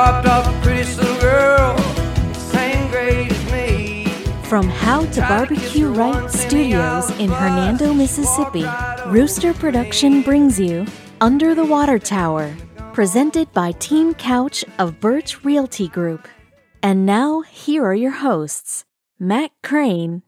dropped off a pretty little girl, same grade as me. From How to Barbecue Right Studios in Hernando, Mississippi, Rooster Production brings you Under the Water Tower, presented by Team Couch of Burch Realty Group. And now, here are your hosts, Matt Crane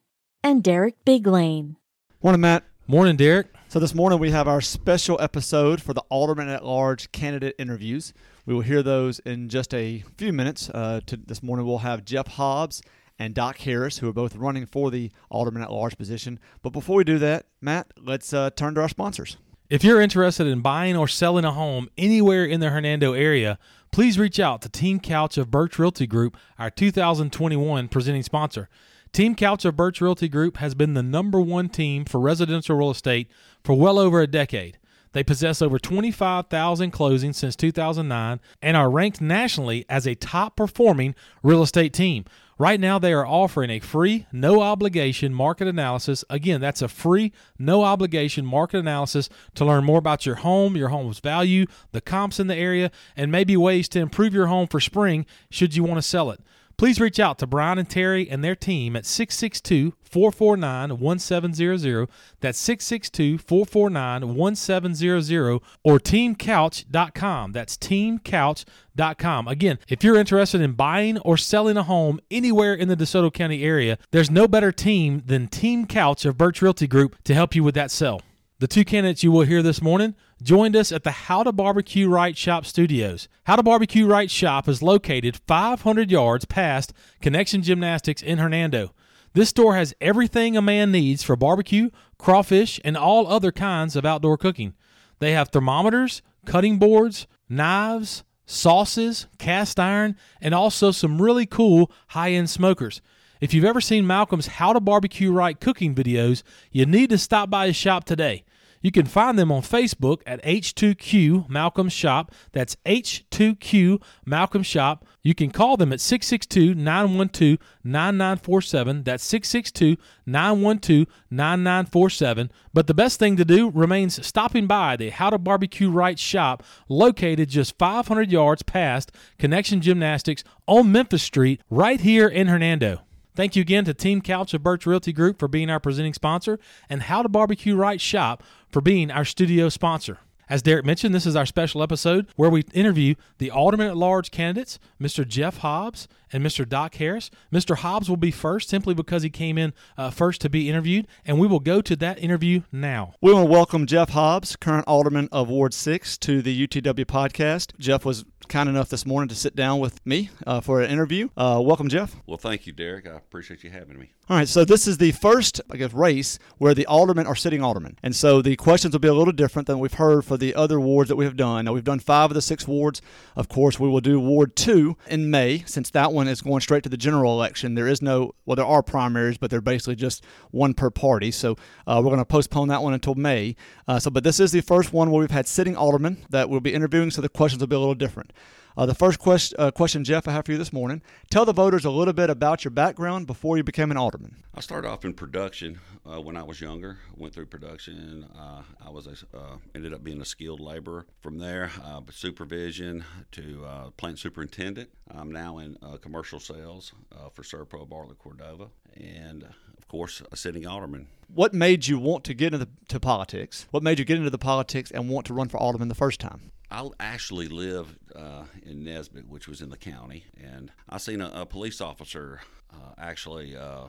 and Derek Biglane. Morning, Matt. Morning, Derek. So this morning we have our special episode for the Alderman at Large candidate interviews. We will hear those in just a few minutes. Uh, to, this morning we'll have Jeff Hobbs and Doc Harris, who are both running for the Alderman at Large position. But before we do that, Matt, let's uh, turn to our sponsors. If you're interested in buying or selling a home anywhere in the Hernando area, please reach out to Team Couch of Burch Realty Group, our 2021 presenting sponsor. Team Couch of Burch Realty Group has been the number one team for residential real estate for well over a decade. They possess over 25,000 closings since 2009 and are ranked nationally as a top performing real estate team. Right now, they are offering a free, no obligation market analysis. Again, that's a free, no obligation market analysis to learn more about your home, your home's value, the comps in the area, and maybe ways to improve your home for spring should you want to sell it. Please reach out to Brian and Terry and their team at 662 449 1700. That's 662 449 1700 or teamcouch.com. That's teamcouch.com. Again, if you're interested in buying or selling a home anywhere in the DeSoto County area, there's no better team than Team Couch of Burch Realty Group to help you with that sell. The two candidates you will hear this morning joined us at the How to Barbecue Right Shop studios. How to Barbecue Right Shop is located 500 yards past Connection Gymnastics in Hernando. This store has everything a man needs for barbecue, crawfish, and all other kinds of outdoor cooking. They have thermometers, cutting boards, knives, sauces, cast iron, and also some really cool high end smokers. If you've ever seen Malcolm's How to Barbecue Right cooking videos, you need to stop by his shop today. You can find them on Facebook at H2Q Malcolm Shop. That's H2Q Malcolm Shop. You can call them at 662 912 9947. That's 662 912 9947. But the best thing to do remains stopping by the How to Barbecue Right shop located just 500 yards past Connection Gymnastics on Memphis Street, right here in Hernando. Thank you again to Team Couch of Burch Realty Group for being our presenting sponsor and How to Barbecue Right Shop for being our studio sponsor. As Derek mentioned, this is our special episode where we interview the Alderman at Large candidates, Mr. Jeff Hobbs and Mr. Doc Harris. Mr. Hobbs will be first simply because he came in uh, first to be interviewed, and we will go to that interview now. We want to welcome Jeff Hobbs, current Alderman of Ward 6, to the UTW podcast. Jeff was kind enough this morning to sit down with me uh, for an interview. Uh, welcome, Jeff. Well, thank you, Derek. I appreciate you having me. All right, so this is the first, I guess, race where the aldermen are sitting aldermen. And so the questions will be a little different than we've heard for the other wards that we have done. Now, we've done five of the six wards. Of course, we will do Ward 2 in May, since that one is going straight to the general election. There is no, well, there are primaries, but they're basically just one per party. So uh, we're going to postpone that one until May. Uh, so, But this is the first one where we've had sitting aldermen that we'll be interviewing, so the questions will be a little different. Uh, the first quest, uh, question, Jeff, I have for you this morning tell the voters a little bit about your background before you became an alderman. I started off in production uh, when I was younger. Went through production. Uh, I was a, uh, ended up being a skilled laborer. From there, uh, supervision to plant superintendent. I'm now in commercial sales for SERVPRO Bartlett Cordova, and of course, a sitting alderman. What made you want to get into to politics? What made you get into the politics and want to run for alderman the first time? I actually live uh, in Nesbit, which was in the county, and I seen a, a police officer uh, actually uh,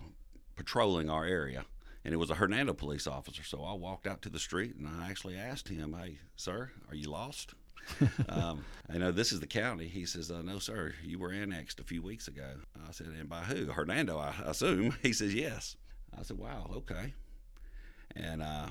patrolling our area, and it was a Hernando police officer. So I walked out to the street and I actually asked him, "Hey, sir, are you lost?" um, I know this is the county. He says, uh, "No, sir, you were annexed a few weeks ago." I said, "And by who? Hernando, I assume." He says, "Yes." I said, "Wow, okay." And uh,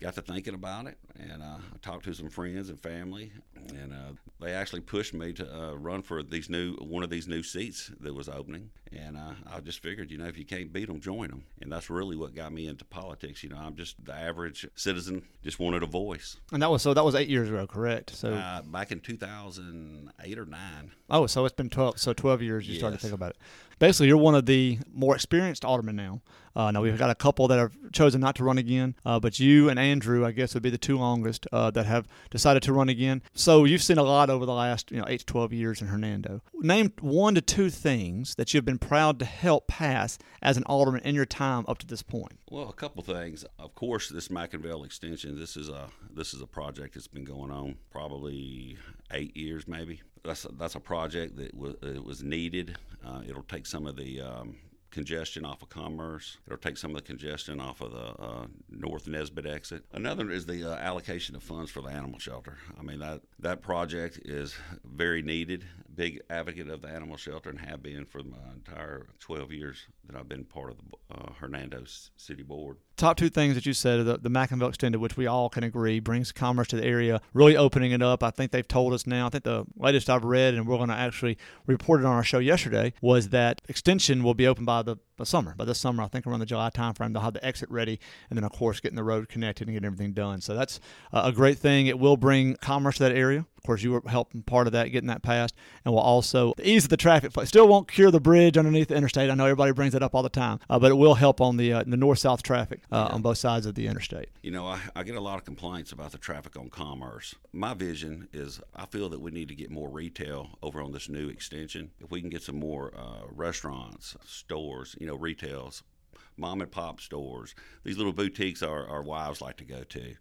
got to thinking about it, and uh, I talked to some friends and family, and uh, they actually pushed me to uh, run for these new one of these new seats that was opening. And uh, I just figured, you know, if you can't beat them, join them. And that's really what got me into politics. You know, I'm just the average citizen, just wanted a voice. And that was so that was eight years ago, correct? So uh, back in 2008 or nine. Oh, so it's been 12. So 12 years you yes. started to think about it. Basically you're one of the more experienced aldermen now. Uh, now we've got a couple that have chosen not to run again, uh, but you and Andrew, I guess, would be the two longest uh, that have decided to run again. So you've seen a lot over the last you know eight to twelve years in Hernando. Name one to two things that you've been proud to help pass as an alderman in your time up to this point. Well, a couple things. Of course, this McIngvale extension. This is a this is a project that's been going on probably eight years, maybe. That's a, that's a project that was it was needed. Uh, it'll take some of the um, congestion off of Commerce. It'll take some of the congestion off of the uh, North Nesbit exit. Another is the uh, allocation of funds for the animal shelter. I mean that that project is very needed. Big advocate of the animal shelter and have been for my entire 12 years that I've been part of the uh, Hernando City Board. Top two things that you said the, the McIngvale Extended, which we all can agree brings commerce to the area, really opening it up. I think they've told us now. I think the latest I've read, and we're going to actually report it on our show yesterday, was that extension will be open by the, the summer. By this summer, I think around the July timeframe, they'll have the exit ready, and then of course getting the road connected and getting everything done. So that's a great thing. It will bring commerce to that area. Of course, you were helping part of that, getting that passed, and will also ease the traffic flow. Still won't cure the bridge underneath the interstate. I know everybody brings that up all the time, uh, but it will help on the uh, the north south traffic uh, on both sides of the interstate. You know, I, I get a lot of complaints about the traffic on Commerce. My vision is I feel that we need to get more retail over on this new extension. If we can get some more uh, restaurants, stores, you know, retails, mom and pop stores, these little boutiques our, our wives like to go to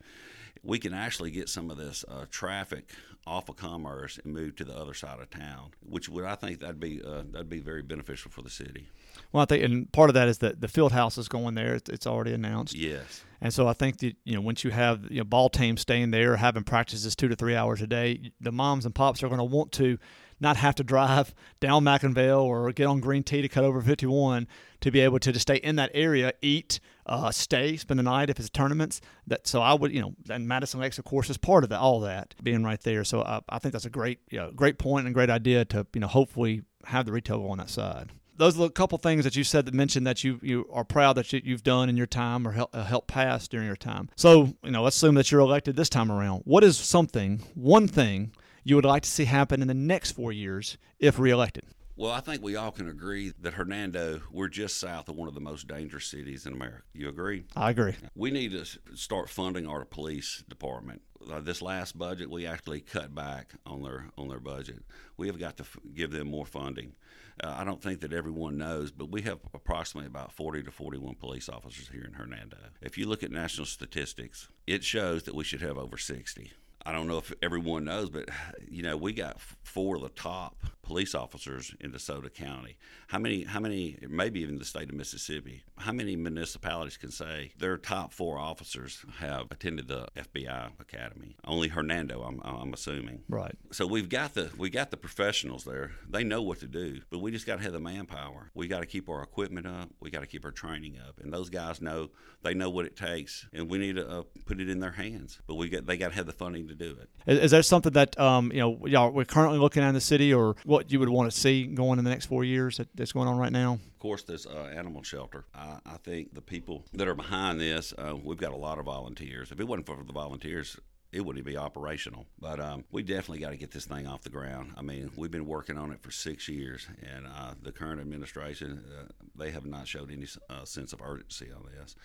we can actually get some of this uh, traffic off of commerce and move to the other side of town, which would I think that'd be uh, that'd be very beneficial for the city. Well, I think, and part of that is that the field house is going there. It's, it's already announced. Yes. And so I think that you know once you have you know ball teams staying there, having practices two to three hours a day, the moms and pops are going to want to not have to drive down McIngvale or get on Green T to cut over 51 to be able to just stay in that area, eat, uh, stay, spend the night if it's tournaments. That so I would you know, and Madison Lakes of course is part of that, all that being right there. So I, I think that's a great you know, great point and great idea to you know hopefully have the retail go on that side those are a couple things that you said that mentioned that you, you are proud that you, have done in your time or help, uh, help pass during your time. So, you know, let's assume that you're elected this time around. What is something, one thing you would like to see happen in the next four years if reelected? Well, I think we all can agree that Hernando, we're just south of one of the most dangerous cities in America. You agree? I agree. We need to start funding our police department. Uh, this last budget, we actually cut back on their on their budget. We have got to f- give them more funding. Uh, I don't think that everyone knows, but we have approximately about 40 to 41 police officers here in Hernando. If you look at national statistics, it shows that we should have over 60. I don't know if everyone knows, but you know we got four of the top police officers in DeSoto County. How many? How many? Maybe even the state of Mississippi. How many municipalities can say their top four officers have attended the FBI Academy? Only Hernando, I'm, I'm assuming. Right. So we've got the we got the professionals there. They know what to do, but we just got to have the manpower. We got to keep our equipment up. We got to keep our training up, and those guys know they know what it takes, and we need to uh, put it in their hands. But we got they got to have the funding to do it. Is, is there something that um, you know y'all we're currently looking at in the city, or what you would want to see going in the next four years that, that's going on right now? Of course, this uh, animal shelter. I, I, think the people that are behind this, uh, we've got a lot of volunteers. If it wasn't for the volunteers, it wouldn't be operational. But um, we definitely got to get this thing off the ground. I mean, we've been working on it for six years, and uh, the current administration uh, they have not showed any uh, sense of urgency on this.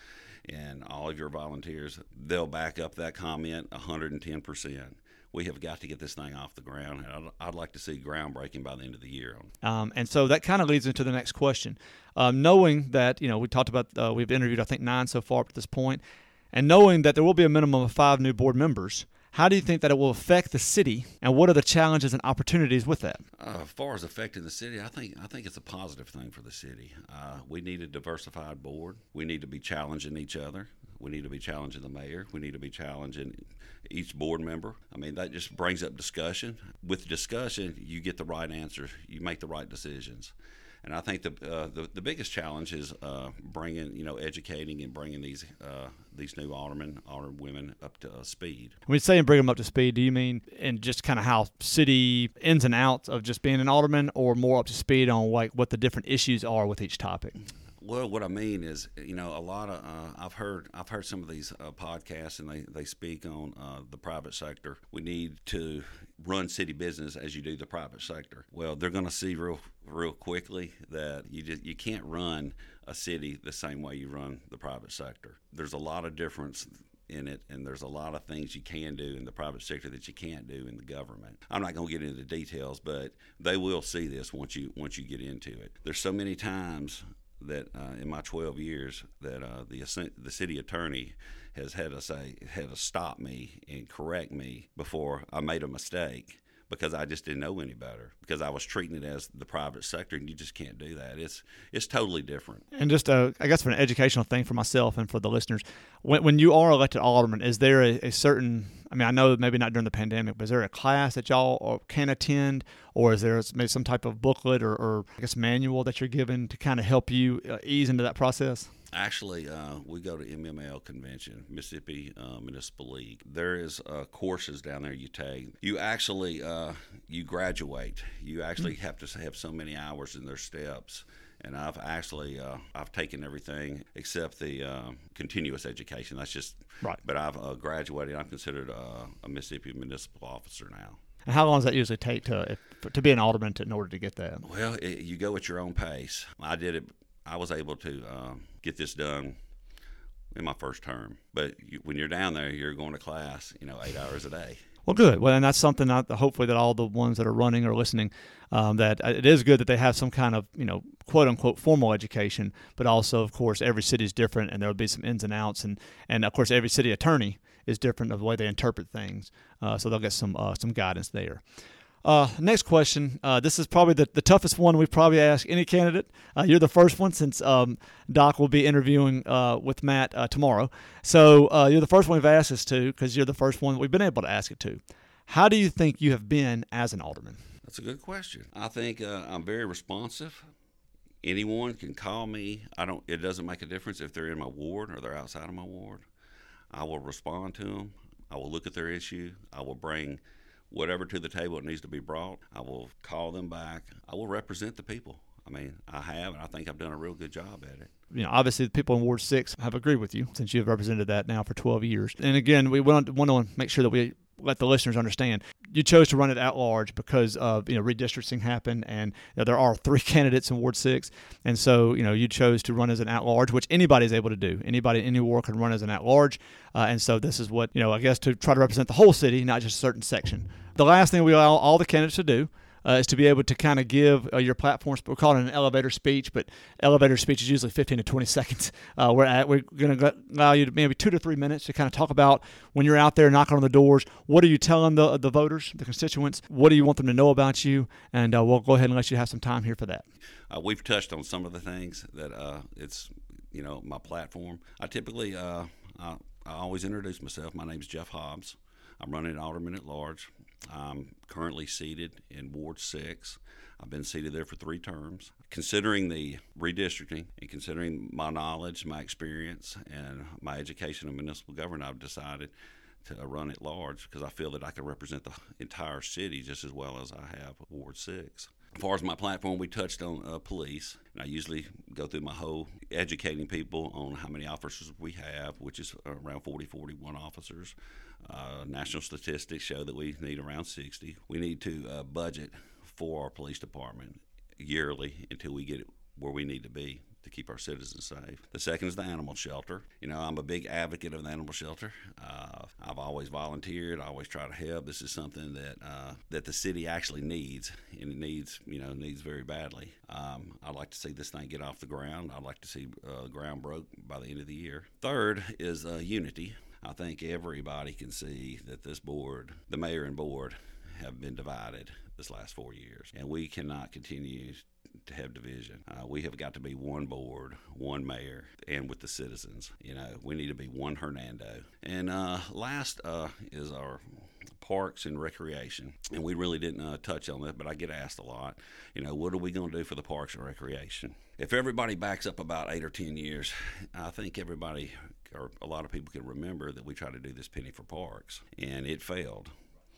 And all of your volunteers, they'll back up that comment 110 percent we have got to get this thing off the ground. And I'd, I'd like to see groundbreaking by the end of the year. Um, and so that kind of leads into the next question. Um, knowing that, you know, we talked about, uh, we've interviewed, I think, nine so far up to this point, and knowing that there will be a minimum of five new board members, how do you think that it will affect the city, and what are the challenges and opportunities with that? Uh, as far as affecting the city, I think I think it's a positive thing for the city. Uh, we need a diversified board. We need to be challenging each other. We need to be challenging the mayor. We need to be challenging each board member. I mean, that just brings up discussion. With discussion, you get the right answers. You make the right decisions. And I think the uh, the, the, biggest challenge is uh, bringing, you know, educating and bringing these uh, these new aldermen, aldermen women up to uh, speed. When you say bring them up to speed, do you mean in just kind of how city ins and outs of just being an alderman, or more up to speed on like what the different issues are with each topic? Well, what I mean is, you know, a lot of uh, I've heard I've heard some of these uh, podcasts, and they they speak on uh, the private sector. We need to run city business as you do the private sector. Well, they're going to see real real quickly that you just you can't run a city the same way you run the private sector. There's a lot of difference in it, and there's a lot of things you can do in the private sector that you can't do in the government. I'm not going to get into the details, but they will see this once you once you get into it. There's so many times that uh, in my 12 years that uh, the the city attorney has had to say had to stop me and correct me before I made a mistake because I just didn't know any better because I was treating it as the private sector and you just can't do that. It's it's totally different. And just uh, I guess for an educational thing for myself and for the listeners, when when you are elected alderman, is there a, a certain I mean, I know maybe not during the pandemic, but is there a class that y'all can attend, or is there maybe some type of booklet or, or I guess manual that you're given to kind of help you uh, ease into that process? Actually, uh, we go to MML convention, Mississippi uh, Municipal League. There is uh, courses down there you take. You actually uh, you graduate. You actually have to have so many hours in their steps. And I've actually uh, I've taken everything except the uh, continuous education. That's just right. But I've graduated. I'm considered a Mississippi municipal officer now. How long does that usually take to to be an alderman to, in order to get that? Well, it, you go at your own pace. I did it I was able to um, get this done in my first term. But you, when you're down there, you're going to class, you know, eight hours a day. Well, good. Well, and that's something that hopefully that all the ones that are running or listening, um, that uh, it is good that they have some kind of you know quote unquote formal education, but also of course every city is different and there will be some ins and outs, and and of course every city attorney is different of the way they interpret things, uh, so they'll get some uh, some guidance there. Uh, next question. Uh, this is probably the, the toughest one we've probably asked any candidate. Uh, you're the first one since um, Doc will be interviewing uh, with Matt uh, tomorrow. So uh, you're the first one we've asked this to because you're the first one we've been able to ask it to. How do you think you have been as an alderman? That's a good question. I think I'm very responsive. Anyone can call me. I don't. It doesn't make a difference if they're in my ward or they're outside of my ward. I will respond to them. I will look at their issue. I will bring whatever to the table it needs to be brought. I will call them back. I will represent the people. I mean, I have, and I think I've done a real good job at it. You know, obviously, the people in Ward Six have agreed with you since you've represented that now for 12 years. And again, we want to, want to make sure that we let the listeners understand. You chose to run it at large because of you know redistricting happened, and you know, there are three candidates in Ward Six, and so you know you chose to run as an at large, which anybody is able to do. Anybody in any ward can run as an at large, uh, and so this is what you know I guess to try to represent the whole city, not just a certain section. The last thing we allow all the candidates to do uh, is to be able to kind of give uh, your platforms. We're calling it an elevator speech, but elevator speech is usually 15 to 20 seconds. Uh, we're at, we're going to allow you to maybe two to three minutes to kind of talk about when you're out there knocking on the doors. What are you telling the the voters, the constituents? What do you want them to know about you? And uh, we'll go ahead and let you have some time here for that. Uh, we've touched on some of the things that uh, it's you know my platform. I typically I, I always introduce myself. My name is Jeff Hobbs. I'm running an alderman at large. I'm currently seated in Ward 6. I've been seated there for three terms. Considering the redistricting and considering my knowledge, my experience, and my education in municipal government, I've decided to run at large because I feel that I can represent the entire city just as well as I have Ward 6. As far as my platform, we touched on uh, police, and I usually go through my whole educating people on how many officers we have, which is around 40, 41 officers. Uh, national statistics show that we need around 60. We need to uh, budget for our police department yearly until we get where we need to be to keep our citizens safe. The second is the animal shelter. You know, I'm a big advocate of the animal shelter. Uh, I've always volunteered. I always try to help. This is something that uh, that the city actually needs, and it needs you know needs very badly. Um, I'd like to see this thing get off the ground. I'd like to see uh, ground broke by the end of the year. Third is uh, unity. I think everybody can see that this board, the mayor and board, have been divided this last four years, and we cannot continue to have division. Uh, we have got to be one board, one mayor, and with the citizens. You know, we need to be one Hernando. And uh, last uh, is our parks and recreation. And we really didn't uh, touch on that, but I get asked a lot, you know, what are we going to do for the parks and recreation? If everybody backs up about eight or 10 years, I think everybody or a lot of people can remember that we tried to do this penny for parks and it failed.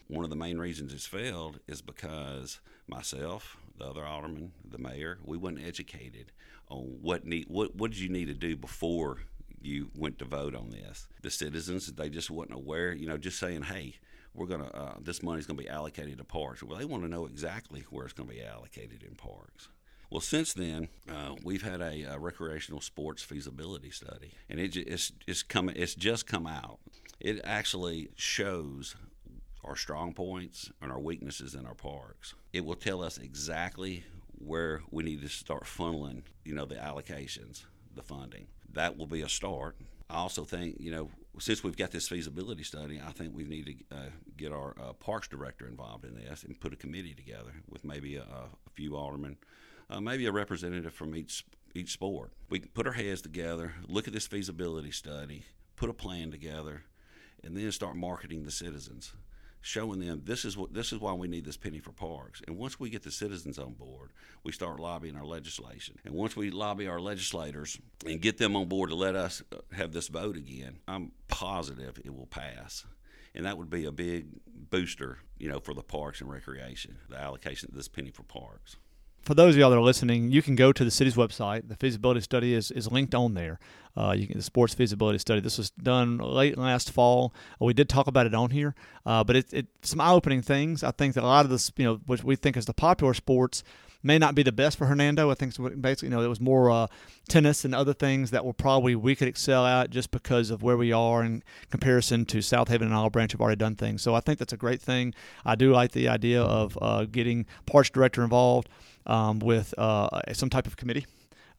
One of the main reasons it's failed is because myself, the other alderman, the mayor, we weren't educated on what need what what did you need to do before you went to vote on this. The citizens, they just wasn't aware. You know, just saying, hey, we're gonna uh, this money's gonna be allocated to parks. Well, they want to know exactly where it's gonna be allocated in parks. Well, since then, uh, we've had a, a, recreational sports feasibility study, and it, it's it's coming. It's just come out. It actually shows our strong points and our weaknesses in our parks. It will tell us exactly where we need to start funneling, you know, the allocations, the funding. That will be a start. I also think, you know, since we've got this feasibility study, I think we need to uh, get our uh, parks director involved in this and put a committee together with maybe a, a few aldermen, uh, maybe a representative from each each sport. We can put our heads together, look at this feasibility study, put a plan together, and then start marketing the citizens showing them this is what this is why we need this penny for parks. And once we get the citizens on board, we start lobbying our legislation. And once we lobby our legislators and get them on board to let us uh, have this vote again, I'm positive it will pass. And that would be a big booster, you know, for the parks and recreation, the allocation of this penny for parks for those of y'all that are listening, you can go to the city's website. The feasibility study is, is linked on there. Uh, you can, the sports feasibility study. This was done late last fall. We did talk about it on here, uh, but it's it, some eye-opening things. I think that a lot of this, you know, what we think is the popular sports, may not be the best for Hernando. I think basically, you know, it was more uh, tennis and other things that were probably we could excel at just because of where we are in comparison to Southaven and Olive Branch have already done things. So I think that's a great thing. I do like the idea of uh, getting parks director involved um, with uh, some type of committee.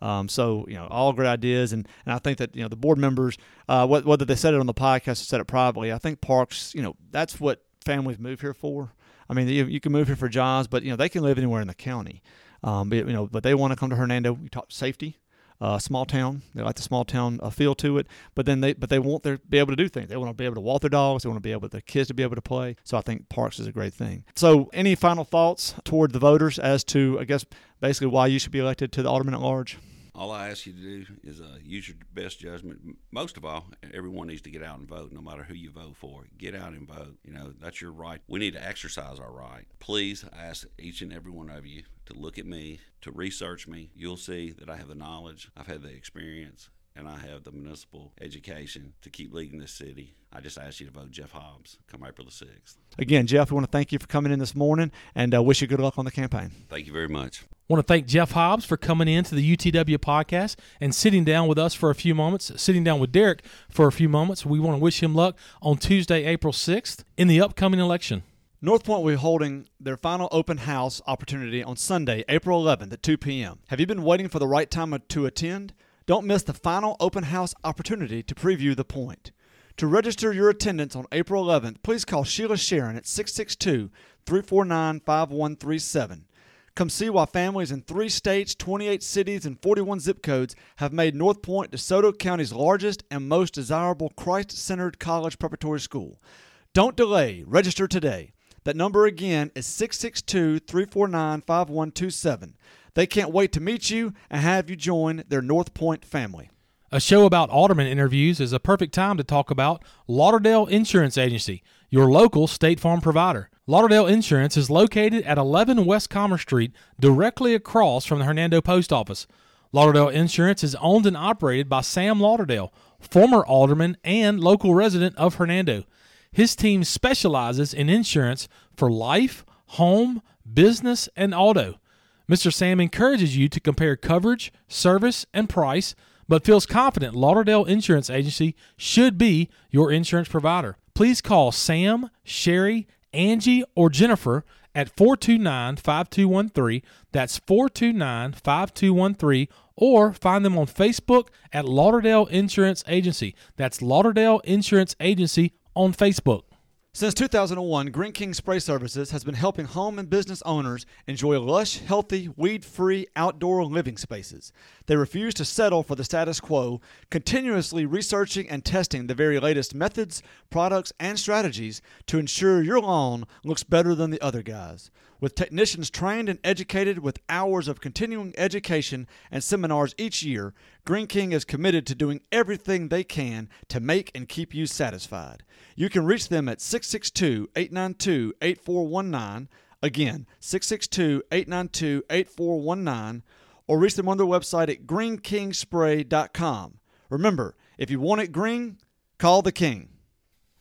Um, so you know, all great ideas, and, and I think that you know the board members, uh, whether they said it on the podcast or said it privately, I think parks, you know, that's what families move here for. I mean, you, you can move here for jobs, but you know they can live anywhere in the county. Um, but, you know, but they want to come to Hernando. We talk safety, uh, small town. They like the small town uh, feel to it. But then they, but they want to be able to do things. They want to be able to walk their dogs. They want to be able, their kids to be able to play. So I think parks is a great thing. So any final thoughts toward the voters as to, I guess, basically why you should be elected to the alderman at large? All I ask you to do is uh, use your best judgment. Most of all, everyone needs to get out and vote, no matter who you vote for. Get out and vote. You know, that's your right. We need to exercise our right. Please I ask each and every one of you to look at me, to research me. You'll see that I have the knowledge, I've had the experience, and I have the municipal education to keep leading this city. I just ask you to vote Jeff Hobbs come April the 6th. Again, Jeff, we want to thank you for coming in this morning and uh, wish you good luck on the campaign. Thank you very much. Want to thank Jeff Hobbs for coming in to the UTW podcast and sitting down with us for a few moments, sitting down with Derek for a few moments. We want to wish him luck on Tuesday, April 6th in the upcoming election. North Point will be holding their final open house opportunity on Sunday, April 11th at 2 p.m. Have you been waiting for the right time to attend? Don't miss the final open house opportunity to preview the point. To register your attendance on April 11th, please call Sheila Sharon at 662 349 5137. Come see why families in three states, 28 cities, and 41 zip codes have made North Point DeSoto County's largest and most desirable Christ centered college preparatory school. Don't delay, register today. That number again is 662 349 5127. They can't wait to meet you and have you join their North Point family. A show about alderman interviews is a perfect time to talk about Lauderdale Insurance Agency, your local State Farm provider. Lauderdale Insurance is located at 11 West Commerce Street, directly across from the Hernando Post Office. Lauderdale Insurance is owned and operated by Sam Lauderdale, former alderman and local resident of Hernando. His team specializes in insurance for life, home, business, and auto. Mr. Sam encourages you to compare coverage, service, and price, but feels confident Lauderdale Insurance Agency should be your insurance provider. Please call Sam, Sherry, Angie, or Jennifer at 429 5213. That's 429 5213. Or find them on Facebook at Lauderdale Insurance Agency. That's Lauderdale Insurance Agency on Facebook. Since 2001, Green King Spray Services has been helping home and business owners enjoy lush, healthy, weed free outdoor living spaces. They refuse to settle for the status quo, continuously researching and testing the very latest methods, products, and strategies to ensure your lawn looks better than the other guys. With technicians trained and educated with hours of continuing education and seminars each year, Green King is committed to doing everything they can to make and keep you satisfied. You can reach them at 662 892 8419. Again, 662 892 8419, or reach them on their website at greenkingspray.com. Remember, if you want it green, call the king.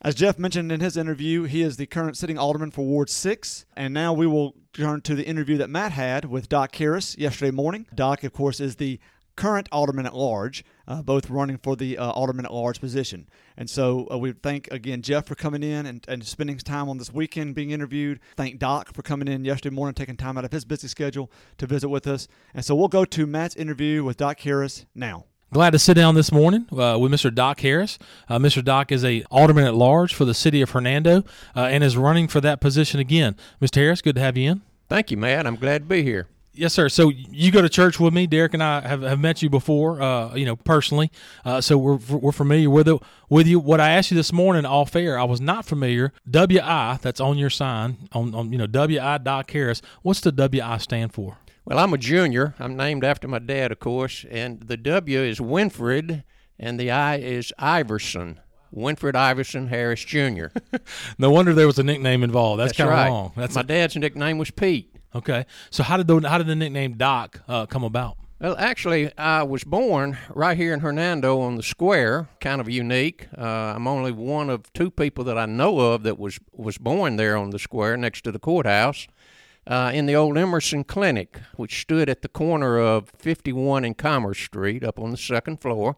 As Jeff mentioned in his interview, he is the current sitting alderman for Ward 6. And now we will turn to the interview that Matt had with Doc Harris yesterday morning. Doc, of course, is the current alderman at large, uh, both running for the uh, alderman at large position. And so uh, we thank again Jeff for coming in and, and spending time on this weekend being interviewed. Thank Doc for coming in yesterday morning, taking time out of his busy schedule to visit with us. And so we'll go to Matt's interview with Doc Harris now. Glad to sit down this morning uh, with Mr. Doc Harris. Uh, Mr. Doc is a alderman at large for the city of Hernando uh, and is running for that position again. Mr. Harris, good to have you in. Thank you, Matt. I'm glad to be here. Yes, sir. So you go to church with me. Derek and I have, have met you before, uh, you know, personally. Uh, so we're, we're familiar with it, with you. What I asked you this morning off fair, I was not familiar. WI, that's on your sign, on, on you know, WI Doc Harris. What's the WI stand for? Well, I'm a junior. I'm named after my dad, of course, and the W is Winfred, and the I is Iverson. Winfred Iverson Harris Jr. no wonder there was a nickname involved. That's, That's kind of right. long. That's my dad's nickname was Pete. okay. So how did the how did the nickname Doc uh, come about? Well, actually, I was born right here in Hernando on the square. Kind of unique. Uh, I'm only one of two people that I know of that was was born there on the square next to the courthouse. Uh, in the old Emerson Clinic, which stood at the corner of 51 and Commerce Street, up on the second floor.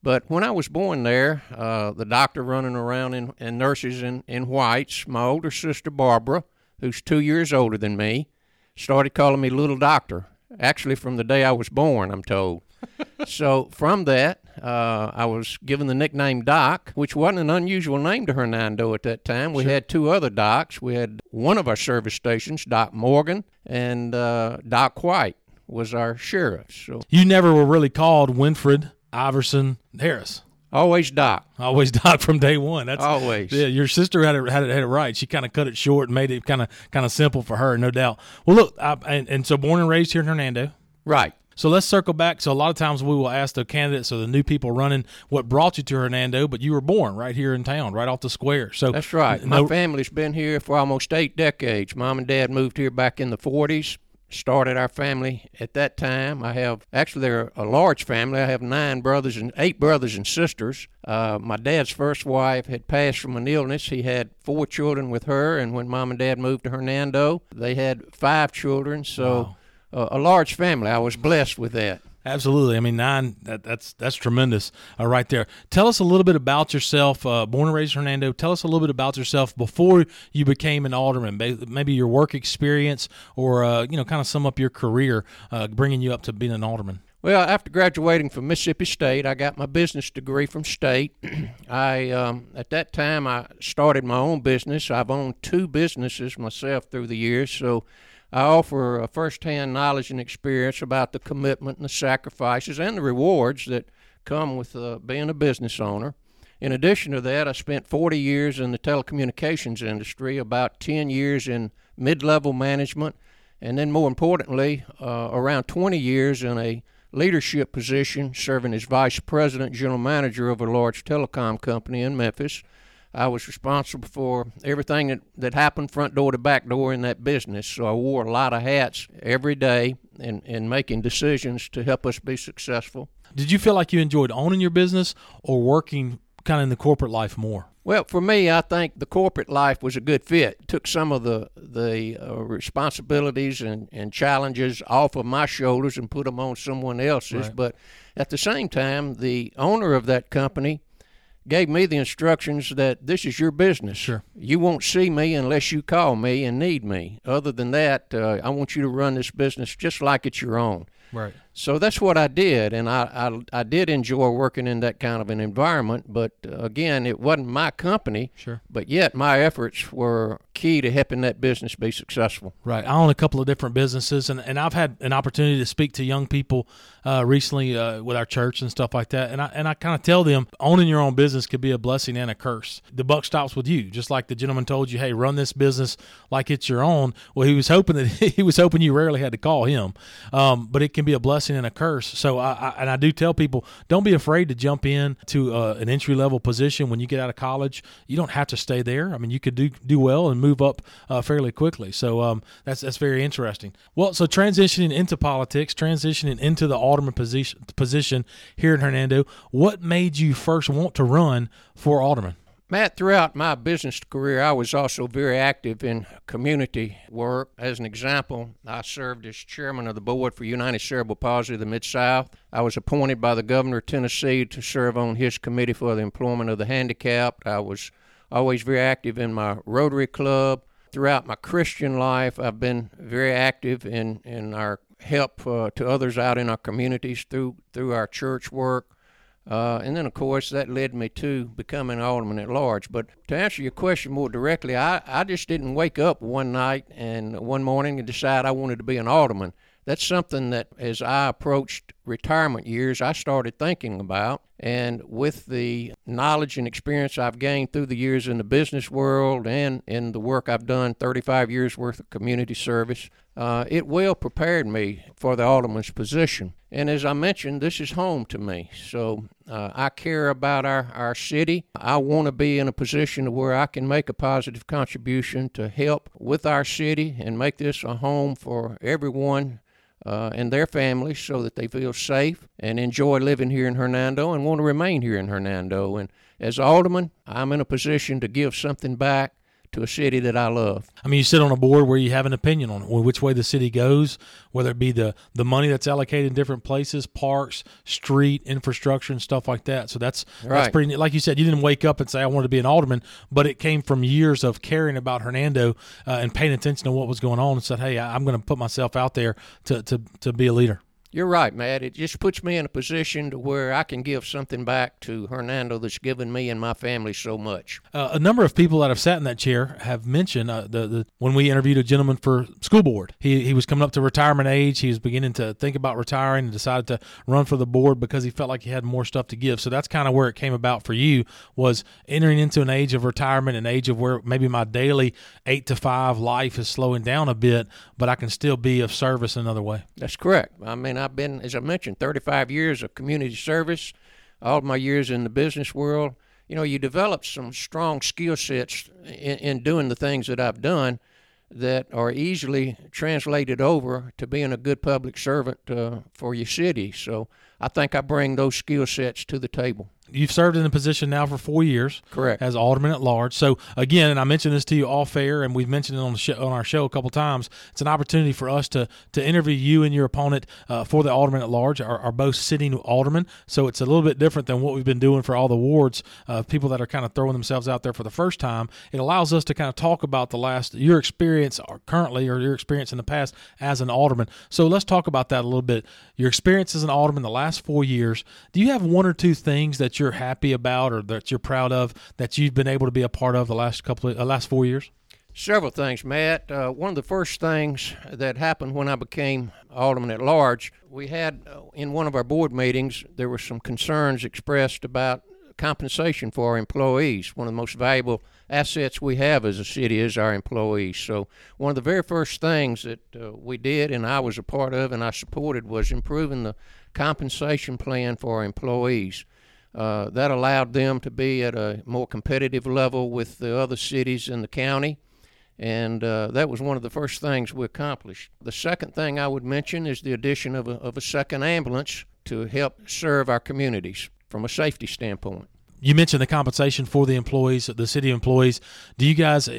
But when I was born there, uh, the doctor running around in, and nurses in, in whites, my older sister Barbara, who's two years older than me, started calling me Little Doctor. Actually, from the day I was born, I'm told. so from that, uh, I was given the nickname Doc, which wasn't an unusual name to Hernando at that time. We had two other Docs. We had one of our service stations, Doc Morgan, and uh, Doc White was our sheriff. So You never were really called Winfred Iverson Harris. always Doc. Always Doc from day one. That's Always. Yeah, your sister had it had it, had it right. She kind of cut it short and made it kind of kind of simple for her, no doubt. Well, look, I, and, and so born and raised here in Hernando. Right. So let's circle back. So a lot of times we will ask the candidates or the new people running what brought you to Hernando, but you were born right here in town, right off the square. So That's right. No, My family's been here for almost eight decades. Mom and dad moved here back in the 40s. Started our family at that time. I have actually they're a large family. I have nine brothers and eight brothers and sisters. Uh, my dad's first wife had passed from an illness. He had four children with her, and when mom and dad moved to Hernando, they had five children. So uh, a large family. I was blessed with that. Absolutely. I mean, nine. That, that's that's tremendous, uh, right there. Tell us a little bit about yourself. Uh, born and raised Hernando. Tell us a little bit about yourself before you became an alderman. Maybe your work experience, or uh, you know, kind of sum up your career, uh, bringing you up to being an alderman. Well, after graduating from Mississippi State, I got my business degree from State. I um, at that time I started my own business. I've owned two businesses myself through the years, so I offer a firsthand knowledge and experience about the commitment and the sacrifices and the rewards that come with uh, being a business owner. In addition to that, I spent 40 years in the telecommunications industry, about 10 years in mid-level management, and then more importantly, uh, around 20 years in a leadership position, serving as vice president, general manager of a large telecom company in Memphis. I was responsible for everything that, that happened front door to back door in that business. So I wore a lot of hats every day in, in making decisions to help us be successful. Did you feel like you enjoyed owning your business or working kind of in the corporate life more? Well, for me, I think the corporate life was a good fit. It took some of the the uh, responsibilities and, and challenges off of my shoulders and put them on someone else's. Right. But at the same time, the owner of that company gave me the instructions that this is your business. Sure. You won't see me unless you call me and need me. Other than that, uh, I want you to run this business just like it's your own. Right. So that's what I did, and I, I, I did enjoy working in that kind of an environment. But uh, again, it wasn't my company. Sure. But yet, my efforts were key to helping that business be successful. Right. I own a couple of different businesses, and, and I've had an opportunity to speak to young people uh, recently uh, with our church and stuff like that. And I and I kind of tell them owning your own business could be a blessing and a curse. The buck stops with you, just like the gentleman told you, "Hey, run this business like it's your own." Well, he was hoping that he was hoping you rarely had to call him, um, but it can be a blessing and a curse. So I, I, and I do tell people don't be afraid to jump in to uh, an entry level position when you get out of college. You don't have to stay there. I mean, you could do do well and move up uh, fairly quickly. So um, that's that's very interesting. Well, so transitioning into politics, transitioning into the alderman position position here in Hernando, what made you first want to run for alderman? Matt, throughout my business career, I was also very active in community work. As an example, I served as chairman of the board for United Cerebral Palsy of the Mid South. I was appointed by the governor of Tennessee to serve on his committee for the employment of the handicapped. I was always very active in my Rotary Club. Throughout my Christian life, I've been very active in, in our help uh, to others out in our communities through through our church work. Uh, and then, of course, that led me to becoming an alderman at large. But to answer your question more directly, I, I just didn't wake up one night and one morning and decide I wanted to be an alderman. That's something that, as I approached retirement years, I started thinking about. And with the knowledge and experience I've gained through the years in the business world and in the work I've done 35 years worth of community service, uh, it well prepared me for the alderman's position. And as I mentioned, this is home to me. So uh, I care about our, our city. I want to be in a position where I can make a positive contribution to help with our city and make this a home for everyone uh, and their families so that they feel safe and enjoy living here in Hernando and want to remain here in Hernando. And as alderman, I'm in a position to give something back to a city that I love. I mean, you sit on a board where you have an opinion on which way the city goes, whether it be the the money that's allocated in different places, parks, street infrastructure, and stuff like that. So that's right. that's pretty. Like you said, you didn't wake up and say I wanted to be an alderman, but it came from years of caring about Hernando uh, and paying attention to what was going on, and said, "Hey, I'm going to put myself out there to to to be a leader." You're right, Matt. It just puts me in a position to where I can give something back to Hernando that's given me and my family so much. Uh, a number of people that have sat in that chair have mentioned uh, the, the when we interviewed a gentleman for school board. He he was coming up to retirement age. He was beginning to think about retiring and decided to run for the board because he felt like he had more stuff to give. So that's kind of where it came about for you was entering into an age of retirement, an age of where maybe my daily eight to five life is slowing down a bit, but I can still be of service another way. That's correct. I mean, I've been, as I mentioned, 35 years of community service, all my years in the business world. You know, you develop some strong skill sets in, in doing the things that I've done that are easily translated over to being a good public servant uh, for your city. So I think I bring those skill sets to the table. You've served in the position now for four years, correct, as alderman at large. So again, and I mentioned this to you all fair, and we've mentioned it on the show, on our show a couple times. It's an opportunity for us to to interview you and your opponent uh, for the alderman at large. Are, are both sitting aldermen, so it's a little bit different than what we've been doing for all the wards. Uh, people that are kind of throwing themselves out there for the first time. It allows us to kind of talk about the last your experience or currently or your experience in the past as an alderman. So let's talk about that a little bit. Your experience as an alderman the last four years. Do you have one or two things that you're happy about or that you're proud of that you've been able to be a part of the last couple of uh, last four years? Several things, Matt. Uh, one of the first things that happened when I became alderman at large, we had uh, in one of our board meetings there were some concerns expressed about compensation for our employees. One of the most valuable assets we have as a city is our employees. So one of the very first things that uh, we did, and I was a part of, and I supported, was improving the compensation plan for our employees. Uh, that allowed them to be at a more competitive level with the other cities in the county. And uh, that was one of the first things we accomplished. The second thing I would mention is the addition of a, of a second ambulance to help serve our communities from a safety standpoint you mentioned the compensation for the employees, the city employees. Do you guys?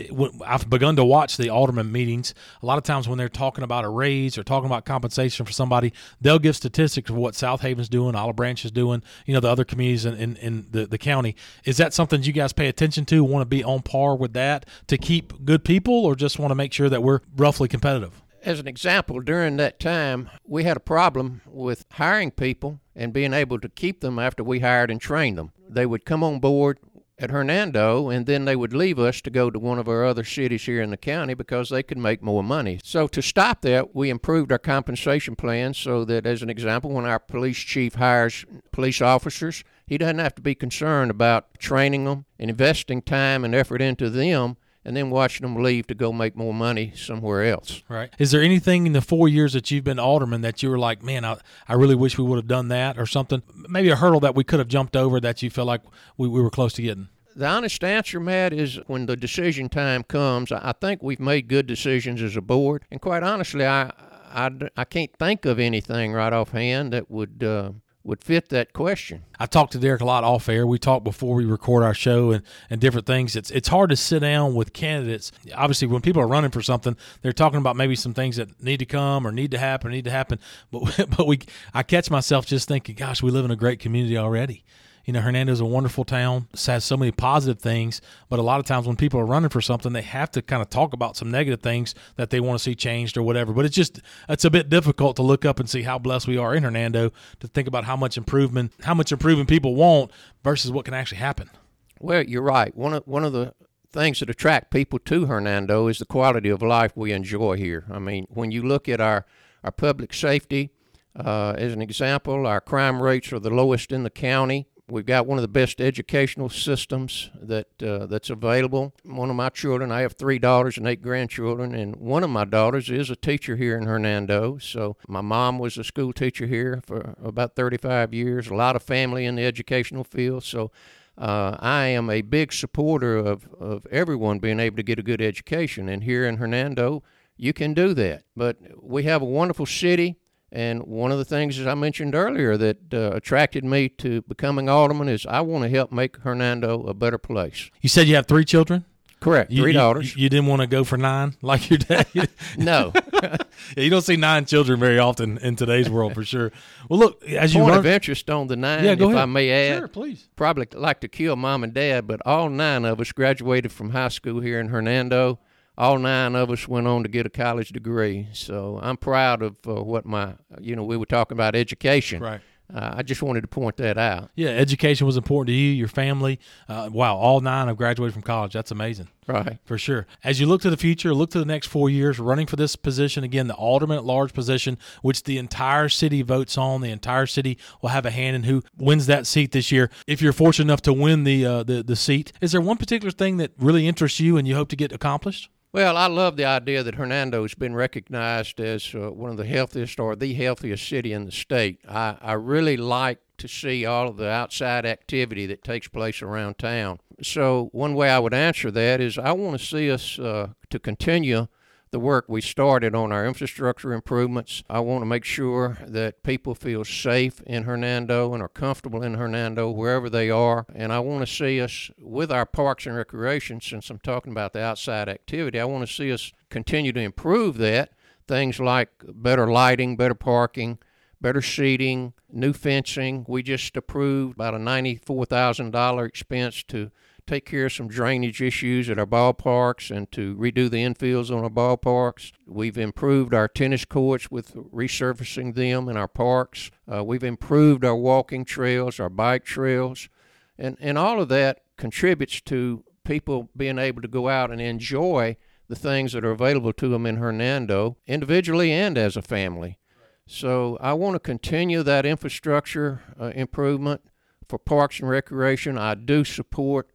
I've begun to watch the alderman meetings. A lot of times when they're talking about a raise or talking about compensation for somebody, they'll give statistics of what Southaven's doing, Olive Branch is doing, you know, the other communities in, in, in the, the county. Is that something you guys pay attention to? Want to be on par with that to keep good people, or just want to make sure that we're roughly competitive? As an example, during that time, we had a problem with hiring people and being able to keep them after we hired and trained them. They would come on board at Hernando, and then they would leave us to go to one of our other cities here in the county because they could make more money. So, to stop that, we improved our compensation plan so that, as an example, when our police chief hires police officers, he doesn't have to be concerned about training them and investing time and effort into them and then watching them leave to go make more money somewhere else. Right. Is there anything in the four years that you've been alderman that you were like, man, I, I really wish we would have done that or something? Maybe a hurdle that we could have jumped over that you feel like we, we were close to getting? The honest answer, Matt, is when the decision time comes, I think we've made good decisions as a board. And quite honestly, I, I, I can't think of anything right offhand that would uh, would fit that question. I talked to Derek a lot off air. We talked before we record our show and, and different things. It's it's hard to sit down with candidates. Obviously, when people are running for something, they're talking about maybe some things that need to come or need to happen, need to happen. But but we I catch myself just thinking, gosh, we live in a great community already. You know, Hernando's a wonderful town. Has so many positive things, but a lot of times when people are running for something, they have to kind of talk about some negative things that they want to see changed or whatever. But it's just it's a bit difficult to look up and see how blessed we are in Hernando to think about how much improvement, how much improvement people want versus what can actually happen. Well, you're right. One of one of the things that attract people to Hernando is the quality of life we enjoy here. I mean, when you look at our our public safety, uh, as an example, our crime rates are the lowest in the county. We've got one of the best educational systems that uh, that's available. One of my children, I have three daughters and eight grandchildren, and one of my daughters is a teacher here in Hernando. So my mom was a school teacher here for about 35 years. A lot of family in the educational field. So uh, I am a big supporter of, of everyone being able to get a good education. And here in Hernando, you can do that. But we have a wonderful city. And one of the things, as I mentioned earlier, that uh, attracted me to becoming alderman is I want to help make Hernando a better place. You said you have three children? Correct. You, Three you- daughters. You, didn't want to go for nine like your dad? no. yeah, you don't see nine children very often in today's world for sure. Well, look, as you Point run, of interest on the nine, yeah, go if ahead. I may add. Sure, please. Probably like to kill mom and dad, but all nine of us graduated from high school here in Hernando. All nine of us went on to get a college degree. So I'm proud of uh, what my, you know, we were talking about education. Right. Uh, I just wanted to point that out. Yeah, education was important to you, your family. Uh, wow, all nine have graduated from college. That's amazing. Right. For sure. As you look to the future, look to the next four years, running for this position again, the alderman at large position, which the entire city votes on. The entire city will have a hand in who wins that seat this year. If you're fortunate enough to win the uh, the the seat, is there one particular thing that really interests you and you hope to get accomplished? Well, I love the idea that Hernando has been recognized as uh, one of the healthiest or the healthiest city in the state. I, I really like to see all of the outside activity that takes place around town. So, one way I would answer that is I want to see us uh, to continue the work we started on our infrastructure improvements. I want to make sure that people feel safe in Hernando and are comfortable in Hernando wherever they are. And I want to see us with our parks and recreation, since I'm talking about the outside activity, I want to see us continue to improve that. Things like better lighting, better parking, better seating, new fencing. We just approved about a $94,000 expense to take care of some drainage issues at our ballparks and to redo the infields on our ballparks. We've improved our tennis courts with resurfacing them in our parks. Uh, we've improved our walking trails, our bike trails, and, and all of that contributes to people being able to go out and enjoy the things that are available to them in Hernando, individually and as a family. So I want to continue that infrastructure uh, improvement for parks and recreation. I do support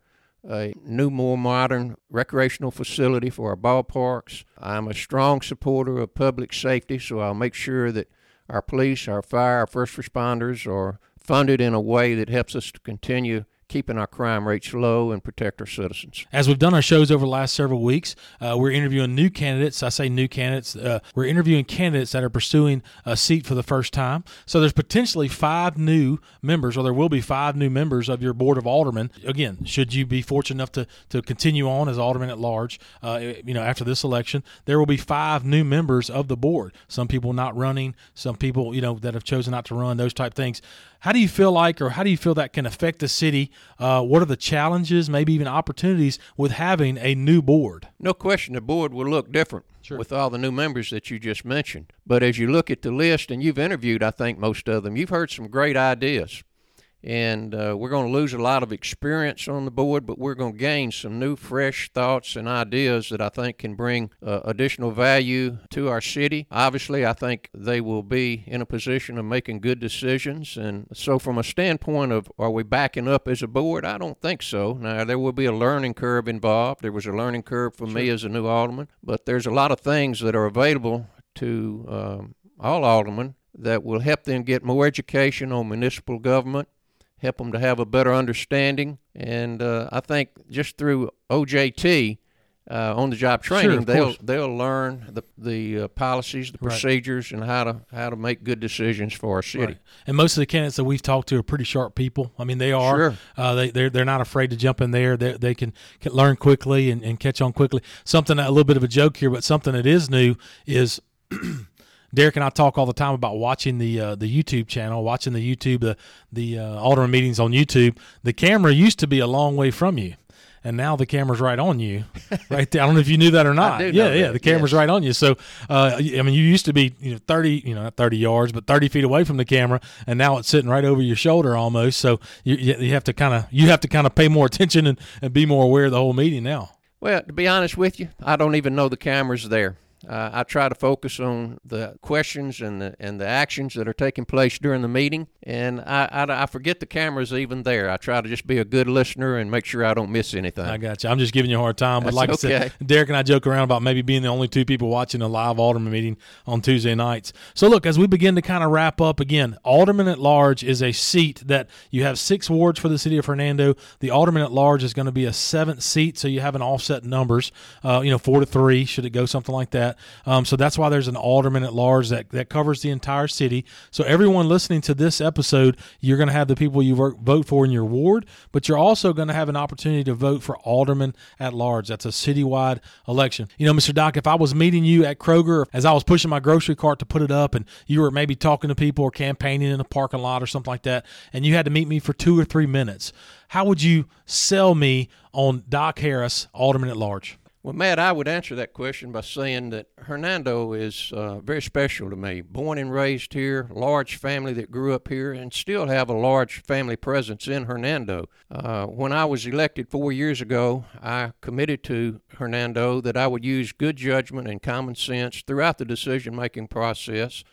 a new, more modern recreational facility for our ballparks. I'm a strong supporter of public safety, so I'll make sure that our police, our fire, our first responders are funded in a way that helps us to continue keeping our crime rates low and protect our citizens. As we've done our shows over the last several weeks, uh, we're interviewing new candidates. I say new candidates. Uh, we're interviewing candidates that are pursuing a seat for the first time. So there's potentially five new members, or there will be five new members of your board of aldermen. Again, should you be fortunate enough to, to continue on as alderman at large, uh, you know, after this election, there will be five new members of the board. Some people not running, some people, you know, that have chosen not to run, those type things. How do you feel like, or how do you feel that can affect the city? Uh, what are the challenges, maybe even opportunities with having a new board? No question the board will look different. with all the new members that you just mentioned. But as you look at the list, and you've interviewed, I think, most of them, you've heard some great ideas and uh, we're going to lose a lot of experience on the board, but we're going to gain some new, fresh thoughts and ideas that I think can bring uh, additional value to our city. Obviously, I think they will be in a position of making good decisions. And so, from a standpoint of are we backing up as a board, I don't think so. Now, there will be a learning curve involved. There was a learning curve for sure. me as a new alderman, but there's a lot of things that are available to um, all aldermen that will help them get more education on municipal government help them to have a better understanding. And uh, I think just through OJT, uh, on the job training, sure, they'll course. they'll learn the the uh, policies, the Right. procedures, and how to how to make good decisions for our city. Right. And most of the candidates that we've talked to are pretty sharp people. I mean, they are. Sure. Uh, they they're, they're not afraid to jump in there. They, they can, can learn quickly and, and catch on quickly. Something a little bit of a joke here, but something that is new is. Derek and I talk all the time about watching the uh, the YouTube channel, watching the YouTube the the uh, alderman meetings on YouTube. The camera used to be a long way from you, and now the camera's right on you, right there. I don't know if you knew that or not. yeah, yeah, the camera's yes. right on you. So, uh, I mean, you used to be you know thirty, you know, not thirty yards, but thirty feet away from the camera, and now it's sitting right over your shoulder almost. So you you you have to kind of you have to kind of pay more attention and, and be more aware of the whole meeting now. Well, to be honest with you, I don't even know the camera's there. Uh, I try to focus on the questions and the and the actions that are taking place during the meeting, and I, I, I forget the camera's even there. I try to just be a good listener and make sure I don't miss anything. I got you. I'm just giving you a hard time, but That's like I said, Derek and I joke around about maybe being the only two people watching a live alderman meeting on Tuesday nights. So look, as we begin to kind of wrap up again, alderman at large is a seat that you have six wards for the city of Hernando. The alderman at large is going to be a seventh seat, so you have an offset numbers. Uh, you know, four to three should it go something like that. Um, so that's why there's an alderman at large that that covers the entire city. So everyone listening to this episode, you're going to have the people you vote vote for in your ward, but you're also going to have an opportunity to vote for alderman at large. That's a citywide election. You know, Mr. Doc, if I was meeting you at Kroger as I was pushing my grocery cart to put it up, and you were maybe talking to people or campaigning in a parking lot or something like that, and you had to meet me for two or three minutes, how would you sell me on Doc Harris, alderman at large? Well, Matt, I would answer that question by saying that Hernando is uh, very special to me. Born and raised here, large family that grew up here, and still have a large family presence in Hernando. Uh, when I was elected four years ago, I committed to Hernando that I would use good judgment and common sense throughout the decision making process,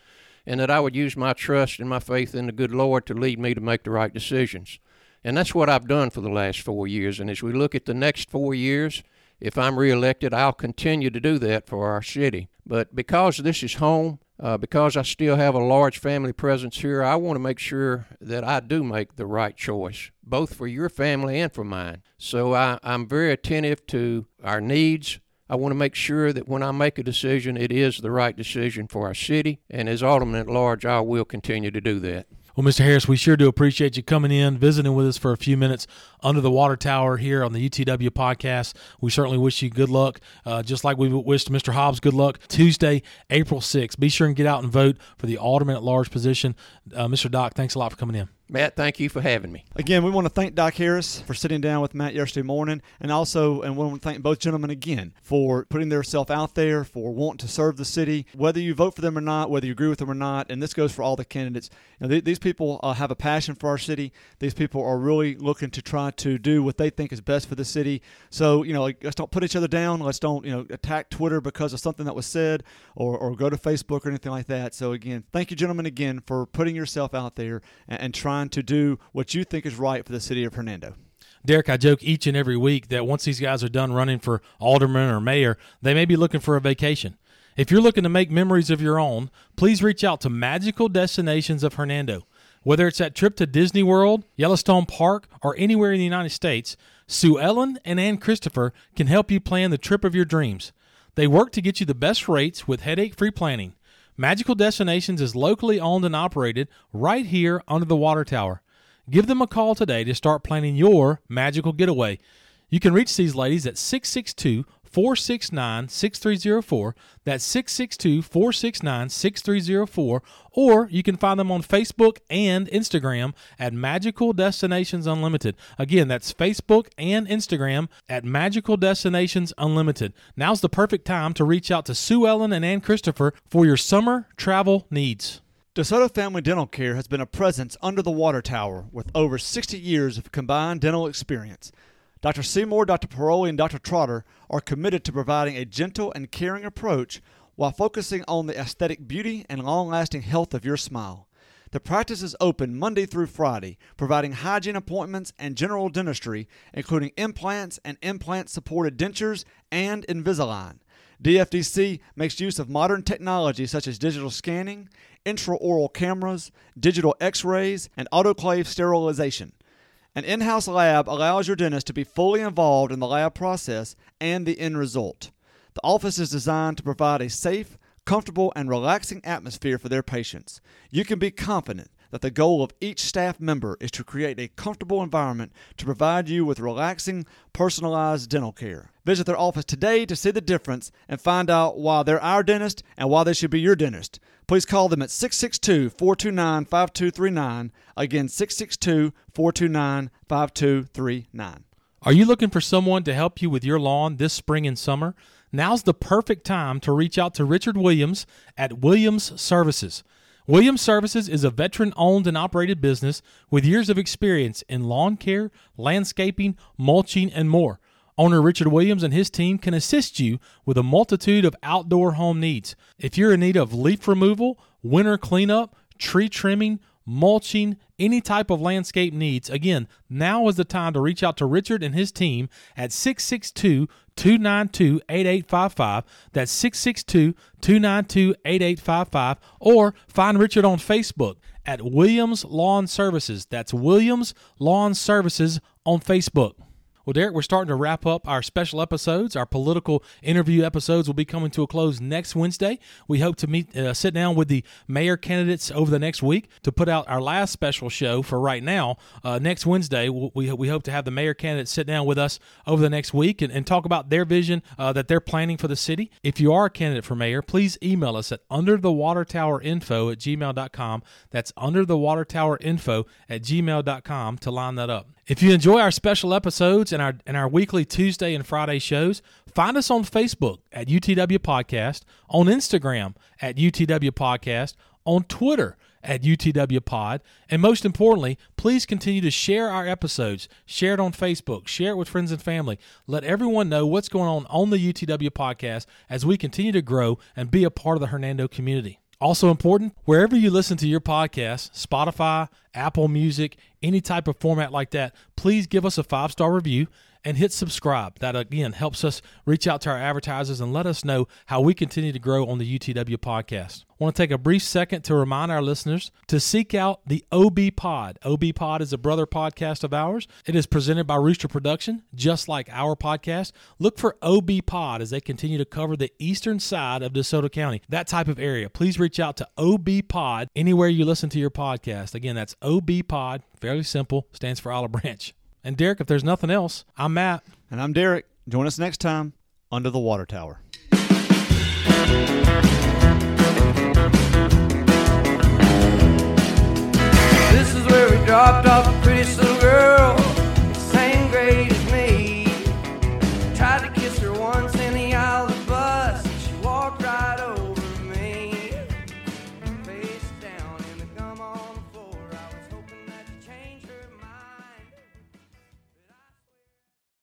and that I would use my trust and my faith in the good Lord to lead me to make the right decisions. And that's what I've done for the last four years. And as we look at the next four years, if I'm reelected, I'll continue to do that for our city. But because this is home, uh, because I still have a large family presence here, I want to make sure that I do make the right choice, both for your family and for mine. So I, I'm very attentive to our needs. I want to make sure that when I make a decision, it is the right decision for our city. And as Alderman at large, I will continue to do that. Well, Mr. Harris, we sure do appreciate you coming in, visiting with us for a few minutes under the water tower here on the UTW podcast. We certainly wish you good luck, uh, just like we wished Mr. Hobbs good luck Tuesday, April 6th. Be sure and get out and vote for the alderman at large position. Uh, Mr. Doc, thanks a lot for coming in. Matt, thank you for having me. Again, we want to thank Doc Harris for sitting down with Matt yesterday morning, and also, and we want to thank both gentlemen again for putting themselves out there, for wanting to serve the city, whether you vote for them or not, whether you agree with them or not. And this goes for all the candidates. You know, th- these people uh, have a passion for our city. These people are really looking to try to do what they think is best for the city. So, you know, like, let's don't put each other down. Let's don't, you know, attack Twitter because of something that was said, or, or go to Facebook or anything like that. So, again, thank you, gentlemen, again for putting yourself out there and, and trying to do what you think is right for the city of Hernando. Derek, I joke each and every week that once these guys are done running for alderman or mayor, they may be looking for a vacation. If you're looking to make memories of your own, please reach out to Magical Destinations of Hernando. Whether it's that trip to Disney World, Yellowstone Park, or anywhere in the United States, Sue Ellen and Ann Christopher can help you plan the trip of your dreams. They work to get you the best rates with headache free planning. Magical Destinations is locally owned and operated right here under the water tower. Give them a call today to start planning your magical getaway. You can reach these ladies at 662 469 6304. That's 662 469 6304. Or you can find them on Facebook and Instagram at Magical Destinations Unlimited. Again, that's Facebook and Instagram at Magical Destinations Unlimited. Now's the perfect time to reach out to Sue Ellen and Ann Christopher for your summer travel needs. DeSoto Family Dental Care has been a presence under the water tower with over 60 years of combined dental experience. Dr. Seymour, Dr. Paroli, and Dr. Trotter are committed to providing a gentle and caring approach while focusing on the aesthetic beauty and long lasting health of your smile. The practice is open Monday through Friday, providing hygiene appointments and general dentistry, including implants and implant supported dentures and Invisalign. DFDC makes use of modern technology such as digital scanning, intraoral cameras, digital x rays, and autoclave sterilization. An in house lab allows your dentist to be fully involved in the lab process and the end result. The office is designed to provide a safe, comfortable, and relaxing atmosphere for their patients. You can be confident that the goal of each staff member is to create a comfortable environment to provide you with relaxing, personalized dental care. Visit their office today to see the difference and find out why they're our dentist and why they should be your dentist. Please call them at 662 429 5239. Again, 662 429 5239. Are you looking for someone to help you with your lawn this spring and summer? Now's the perfect time to reach out to Richard Williams at Williams Services. Williams Services is a veteran owned and operated business with years of experience in lawn care, landscaping, mulching, and more. Owner Richard Williams and his team can assist you with a multitude of outdoor home needs. If you're in need of leaf removal, winter cleanup, tree trimming, mulching, any type of landscape needs, again, now is the time to reach out to Richard and his team at 662 292 8855. That's 662 292 8855. Or find Richard on Facebook at Williams Lawn Services. That's Williams Lawn Services on Facebook. Well, Derek, we're starting to wrap up our special episodes. Our political interview episodes will be coming to a close next Wednesday. We hope to meet, uh, sit down with the mayor candidates over the next week to put out our last special show for right now. Uh, next Wednesday, we, we hope to have the mayor candidates sit down with us over the next week and, and talk about their vision uh, that they're planning for the city. If you are a candidate for mayor, please email us at underthewatertowerinfo at gmail.com. That's underthewatertowerinfo at gmail.com to line that up. If you enjoy our special episodes and our and our weekly Tuesday and Friday shows, find us on Facebook at UTW Podcast, on Instagram at UTW Podcast, on Twitter at UTW Pod, and most importantly, please continue to share our episodes. Share it on Facebook, share it with friends and family. Let everyone know what's going on on the UTW Podcast as we continue to grow and be a part of the Hernando community. Also important, wherever you listen to your podcast, Spotify, Apple Music, any type of format like that, please give us a five star review and hit subscribe. That again helps us reach out to our advertisers and let us know how we continue to grow on the UTW podcast. I want to take a brief second to remind our listeners to seek out the OB Pod. OB Pod is a brother podcast of ours. It is presented by Rooster Production, just like our podcast. Look for OB Pod as they continue to cover the eastern side of DeSoto County, that type of area. Please reach out to OB Pod anywhere you listen to your podcast. Again, that's OB Pod, fairly simple, stands for Olive Branch. And Derek, if there's nothing else, I'm Matt. And I'm Derek. Join us next time under the water tower. This is where we dropped off a pretty little girl.